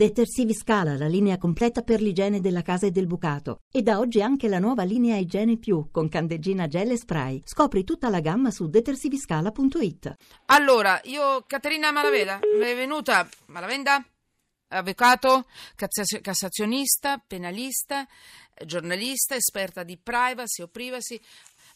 Detersivi Scala, la linea completa per l'igiene della casa e del bucato. E da oggi anche la nuova linea Igiene Più con candeggina gel e spray. Scopri tutta la gamma su detersiviscala.it. Allora, io Caterina Malaveda, è venuta Malavenda, avvocato, cassazio- cassazionista, penalista, giornalista, esperta di privacy o privacy.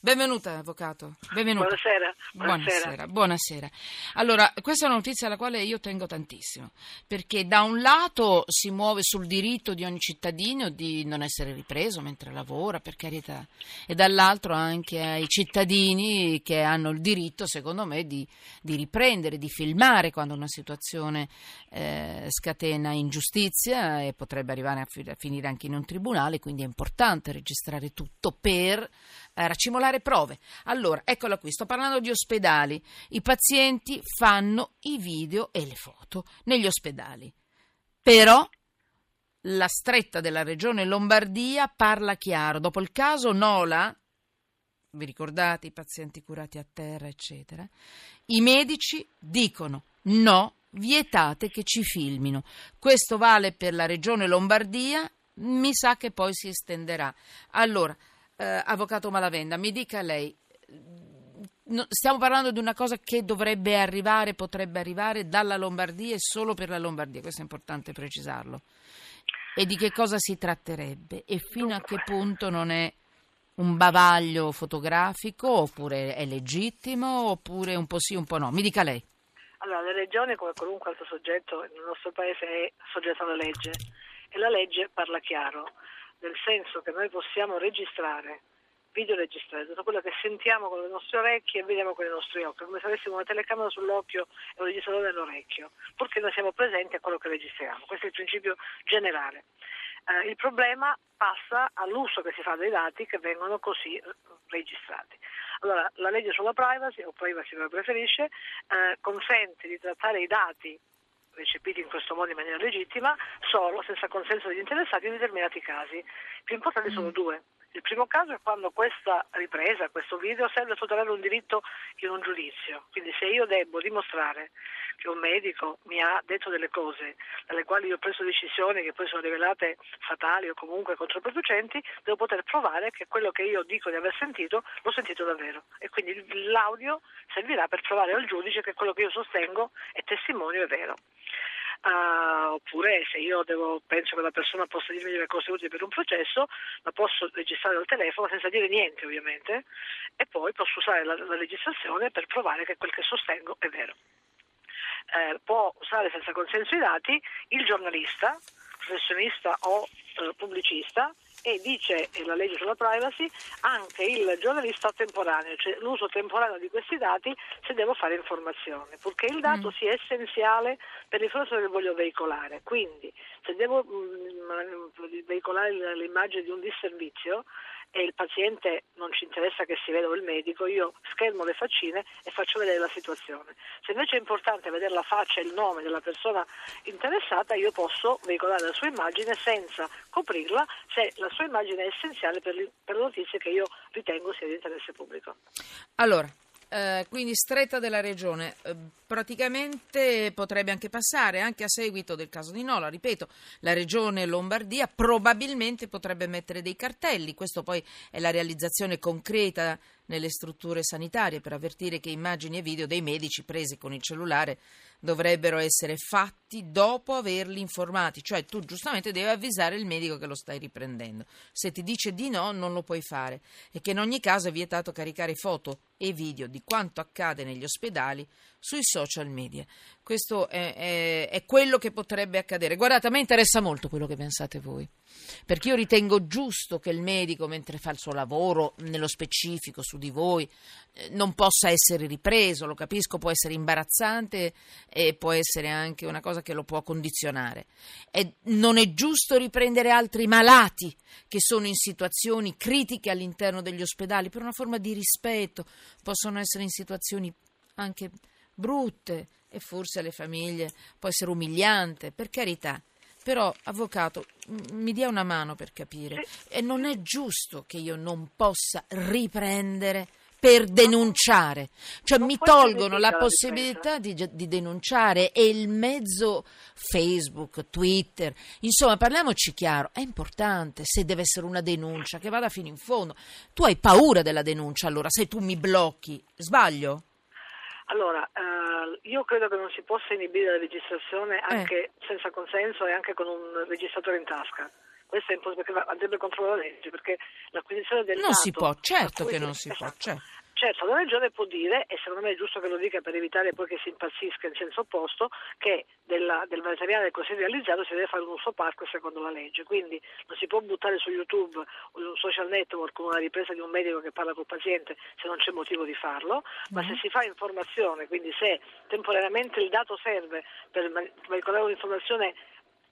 Benvenuta, avvocato. Benvenuta. Buonasera. Buonasera, buonasera. Allora, questa è una notizia alla quale io tengo tantissimo, perché da un lato si muove sul diritto di ogni cittadino di non essere ripreso mentre lavora, per carità, e dall'altro anche ai cittadini che hanno il diritto, secondo me, di, di riprendere, di filmare quando una situazione eh, scatena ingiustizia e potrebbe arrivare a, fi- a finire anche in un tribunale, quindi è importante registrare tutto per racimolare prove. Allora, eccola qui, sto parlando di ospedali. I pazienti fanno i video e le foto negli ospedali. Però la stretta della regione Lombardia parla chiaro. Dopo il caso Nola, vi ricordate i pazienti curati a terra, eccetera, i medici dicono no, vietate che ci filmino. Questo vale per la regione Lombardia, mi sa che poi si estenderà. Allora, eh, avvocato Malavenda, mi dica lei, no, stiamo parlando di una cosa che dovrebbe arrivare, potrebbe arrivare dalla Lombardia e solo per la Lombardia, questo è importante precisarlo. E di che cosa si tratterebbe e fino a che punto non è un bavaglio fotografico oppure è legittimo oppure un po' sì, un po' no. Mi dica lei. Allora, la regione, come qualunque altro soggetto nel nostro paese, è soggetta alla legge e la legge parla chiaro, nel senso che noi possiamo registrare, videoregistrare tutto quello che sentiamo con le nostre orecchie e vediamo con i nostri occhi, come se avessimo una telecamera sull'occhio e un registratore nell'orecchio, purché noi siamo presenti a quello che registriamo. Questo è il principio generale. Eh, il problema passa all'uso che si fa dei dati che vengono così registrati. Allora, la legge sulla privacy, o privacy come preferisce, eh, consente di trattare i dati recepiti in questo modo in maniera legittima solo senza consenso degli interessati in determinati casi. Più importanti sono due. Il primo caso è quando questa ripresa, questo video serve a tutelare un diritto in un giudizio. Quindi se io devo dimostrare che un medico mi ha detto delle cose dalle quali io ho preso decisioni che poi sono rivelate fatali o comunque controproducenti, devo poter provare che quello che io dico di aver sentito l'ho sentito davvero. E quindi l'audio servirà per provare al giudice che quello che io sostengo è testimonio è vero. Uh, oppure se io devo, penso che la persona possa dirmi delle cose utili per un processo, la posso registrare al telefono senza dire niente ovviamente e poi posso usare la, la registrazione per provare che quel che sostengo è vero. Eh, può usare senza consenso i dati il giornalista, professionista o eh, pubblicista e dice la legge sulla privacy anche il giornalista temporaneo, cioè l'uso temporaneo di questi dati se devo fare informazione, purché il dato mm. sia essenziale per l'informazione che voglio veicolare. Quindi se devo mh, mm, veicolare l'immagine di un disservizio, e il paziente non ci interessa che si veda il medico, io schermo le faccine e faccio vedere la situazione. Se invece è importante vedere la faccia e il nome della persona interessata, io posso veicolare la sua immagine senza coprirla se la sua immagine è essenziale per le notizie che io ritengo sia di interesse pubblico. Allora, eh, quindi stretta della regione, eh, praticamente potrebbe anche passare, anche a seguito del caso di Nola, ripeto, la regione Lombardia probabilmente potrebbe mettere dei cartelli, questo poi è la realizzazione concreta nelle strutture sanitarie per avvertire che immagini e video dei medici presi con il cellulare dovrebbero essere fatti dopo averli informati, cioè tu giustamente devi avvisare il medico che lo stai riprendendo. Se ti dice di no, non lo puoi fare e che in ogni caso è vietato caricare foto e video di quanto accade negli ospedali sui social media. Questo è, è, è, quello che potrebbe accadere. Guardate, a me interessa molto quello che pensate voi, perché io ritengo giusto che il medico, mentre fa il suo lavoro, nello specifico su di voi, eh, non possa essere ripreso, lo capisco, può essere imbarazzante e può essere anche una cosa che lo può condizionare. E non è giusto riprendere altri malati che sono in situazioni critiche all'interno degli ospedali per una forma di rispetto, possono essere in situazioni anche brutte e forse alle famiglie può essere umiliante, per carità. Però, avvocato, mi dia una mano per capire. E non è giusto che io non possa riprendere per denunciare, cioè Non mi tolgono la possibilità di, di denunciare e il mezzo Facebook, Twitter, insomma parliamoci chiaro, è importante se deve essere una denuncia che vada fino in fondo. Tu hai paura della denuncia allora se tu mi blocchi, sbaglio? Allora, eh, io credo che non si possa inibire la registrazione Eh. anche senza consenso e anche con un registratore in tasca. Questo è impossibile perché andrebbe contro la legge, perché l'acquisizione del Non dato... si può, certo che non si può, esatto. certo. Certo, la Regione può dire, e secondo me è giusto che lo dica per evitare poi che si impazzisca in senso opposto, che della- del materiale così realizzato si deve fare un uso parco secondo la legge. Quindi non si può buttare su YouTube o in un social network una ripresa di un medico che parla col paziente se non c'è motivo di farlo, ma se si fa informazione, quindi se temporaneamente il dato serve per veicolare un'informazione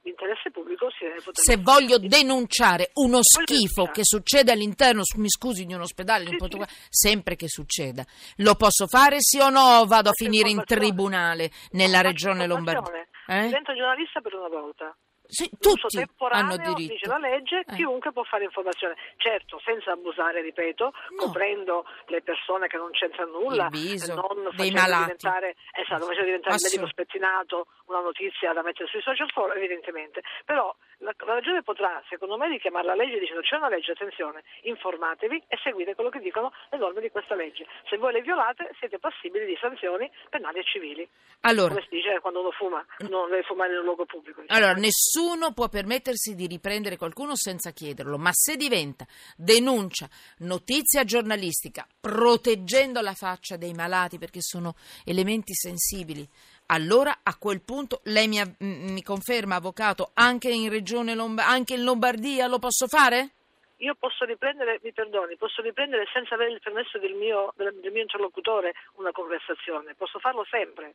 di interesse pubblico, si deve poter Se voglio denunciare uno schifo che succede all'interno, mi scusi, di un ospedale, Sì, sì. sempre che succeda, lo posso fare sì o no? Vado a finire in tribunale nella regione Lombardia? Eh? Divento giornalista per una volta. Sì, tutti temporaneo, hanno diritto. dice la legge, Eh. chiunque può fare informazione. Certo, senza abusare, ripeto, No. coprendo le persone che non c'entrano nulla, viso non facendo diventare, esatto, facendo diventare il medico spettinato una notizia da mettere sui social forum, evidentemente. Però la, la Regione potrà, secondo me, richiamare la legge dicendo c'è una legge, attenzione, informatevi e seguite quello che dicono le norme di questa legge. Se voi le violate siete passibili di sanzioni penali e civili. Allora, Come si dice quando uno fuma, non deve fumare in un luogo pubblico. diciamo. Allora, nessuno può permettersi di riprendere qualcuno senza chiederlo, ma se diventa denuncia, notizia giornalistica, proteggendo la faccia dei malati perché sono elementi sensibili, allora a quel punto lei mi, mi conferma, avvocato, anche in Regione Lomba- anche in Lombardia lo posso fare? Io posso riprendere, mi perdoni, posso riprendere senza avere il permesso del mio, del mio interlocutore una conversazione, posso farlo sempre,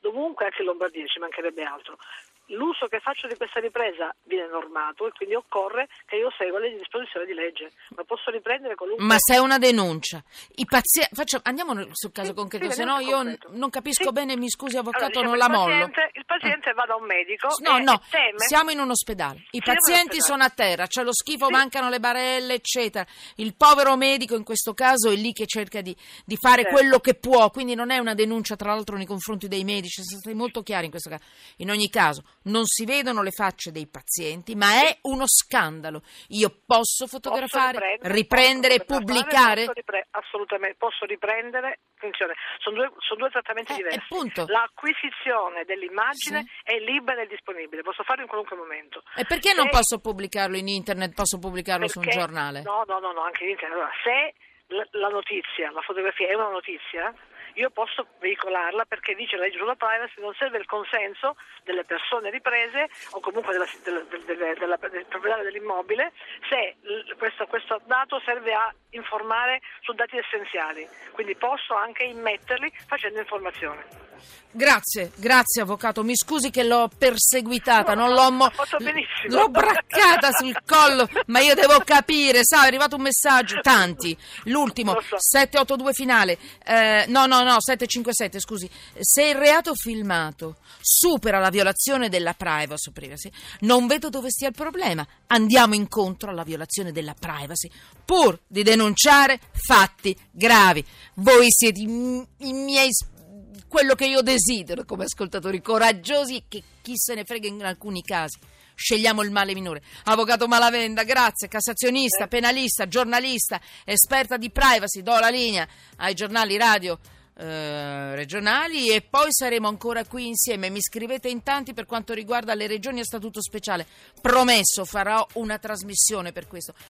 dovunque, anche in Lombardia, ci mancherebbe altro. L'uso che faccio di questa ripresa viene normato e quindi occorre che io segua le disposizioni di legge, ma posso riprendere qualunque... Ma se è una denuncia, i pazienti, faccio- andiamo sul caso Sì, concreto, sì, se no io concreto. non capisco Sì. bene, mi scusi avvocato, Allora, non diciamo, la il mollo. paziente- il paziente va da un medico No, no, teme... siamo in un ospedale. I Siamo pazienti sono a terra, c'è lo schifo, mancano le barelle, eccetera. Il povero medico in questo caso è lì che cerca di, di fare Certo. quello che può, quindi non è una denuncia tra l'altro nei confronti dei medici, siamo stati molto chiari in questo caso. In ogni caso, non si vedono le facce dei pazienti, ma è uno scandalo. Io posso Posso fotografare, riprendere e posso pubblicare? posso ripre- assolutamente, posso riprendere. Attenzione, sono due, sono due trattamenti Eh, diversi. appunto. L'acquisizione dell'immagine Sì. è libera e disponibile, posso farlo in qualunque momento. E perché non Se- posso pubblicarlo in internet, posso pubblicarlo su un perché- giornale? No, no, no, no, anche in internet. Allora, se la notizia, la fotografia è una notizia, io posso veicolarla perché dice la legge sulla privacy non serve il consenso delle persone riprese o comunque della, della, della- della- del proprietario dell'immobile se questo, questo dato serve a informare su dati essenziali. Quindi posso anche immetterli facendo informazione. Grazie, grazie avvocato. Mi scusi che l'ho perseguitata, non l'ho mo-. L'ho braccata sul collo, ma io devo capire, sa, è arrivato un messaggio, tanti. L'ultimo, so. 782 finale. Eh, no, no, no, 757, scusi. Se il reato filmato supera la violazione della privacy, privacy, non vedo dove stia il problema. Andiamo incontro alla violazione della privacy, pur di denunciare fatti gravi. Voi siete i, i miei sp- quello che io desidero come ascoltatori coraggiosi e che chi se ne frega in alcuni casi. Scegliamo il male minore. Avvocato Malavenda, grazie, cassazionista, penalista, giornalista, esperta di privacy, do la linea ai giornali radio eh, regionali e poi saremo ancora qui insieme. Mi scrivete in tanti per quanto riguarda le regioni a statuto speciale. Promesso, farò una trasmissione per questo.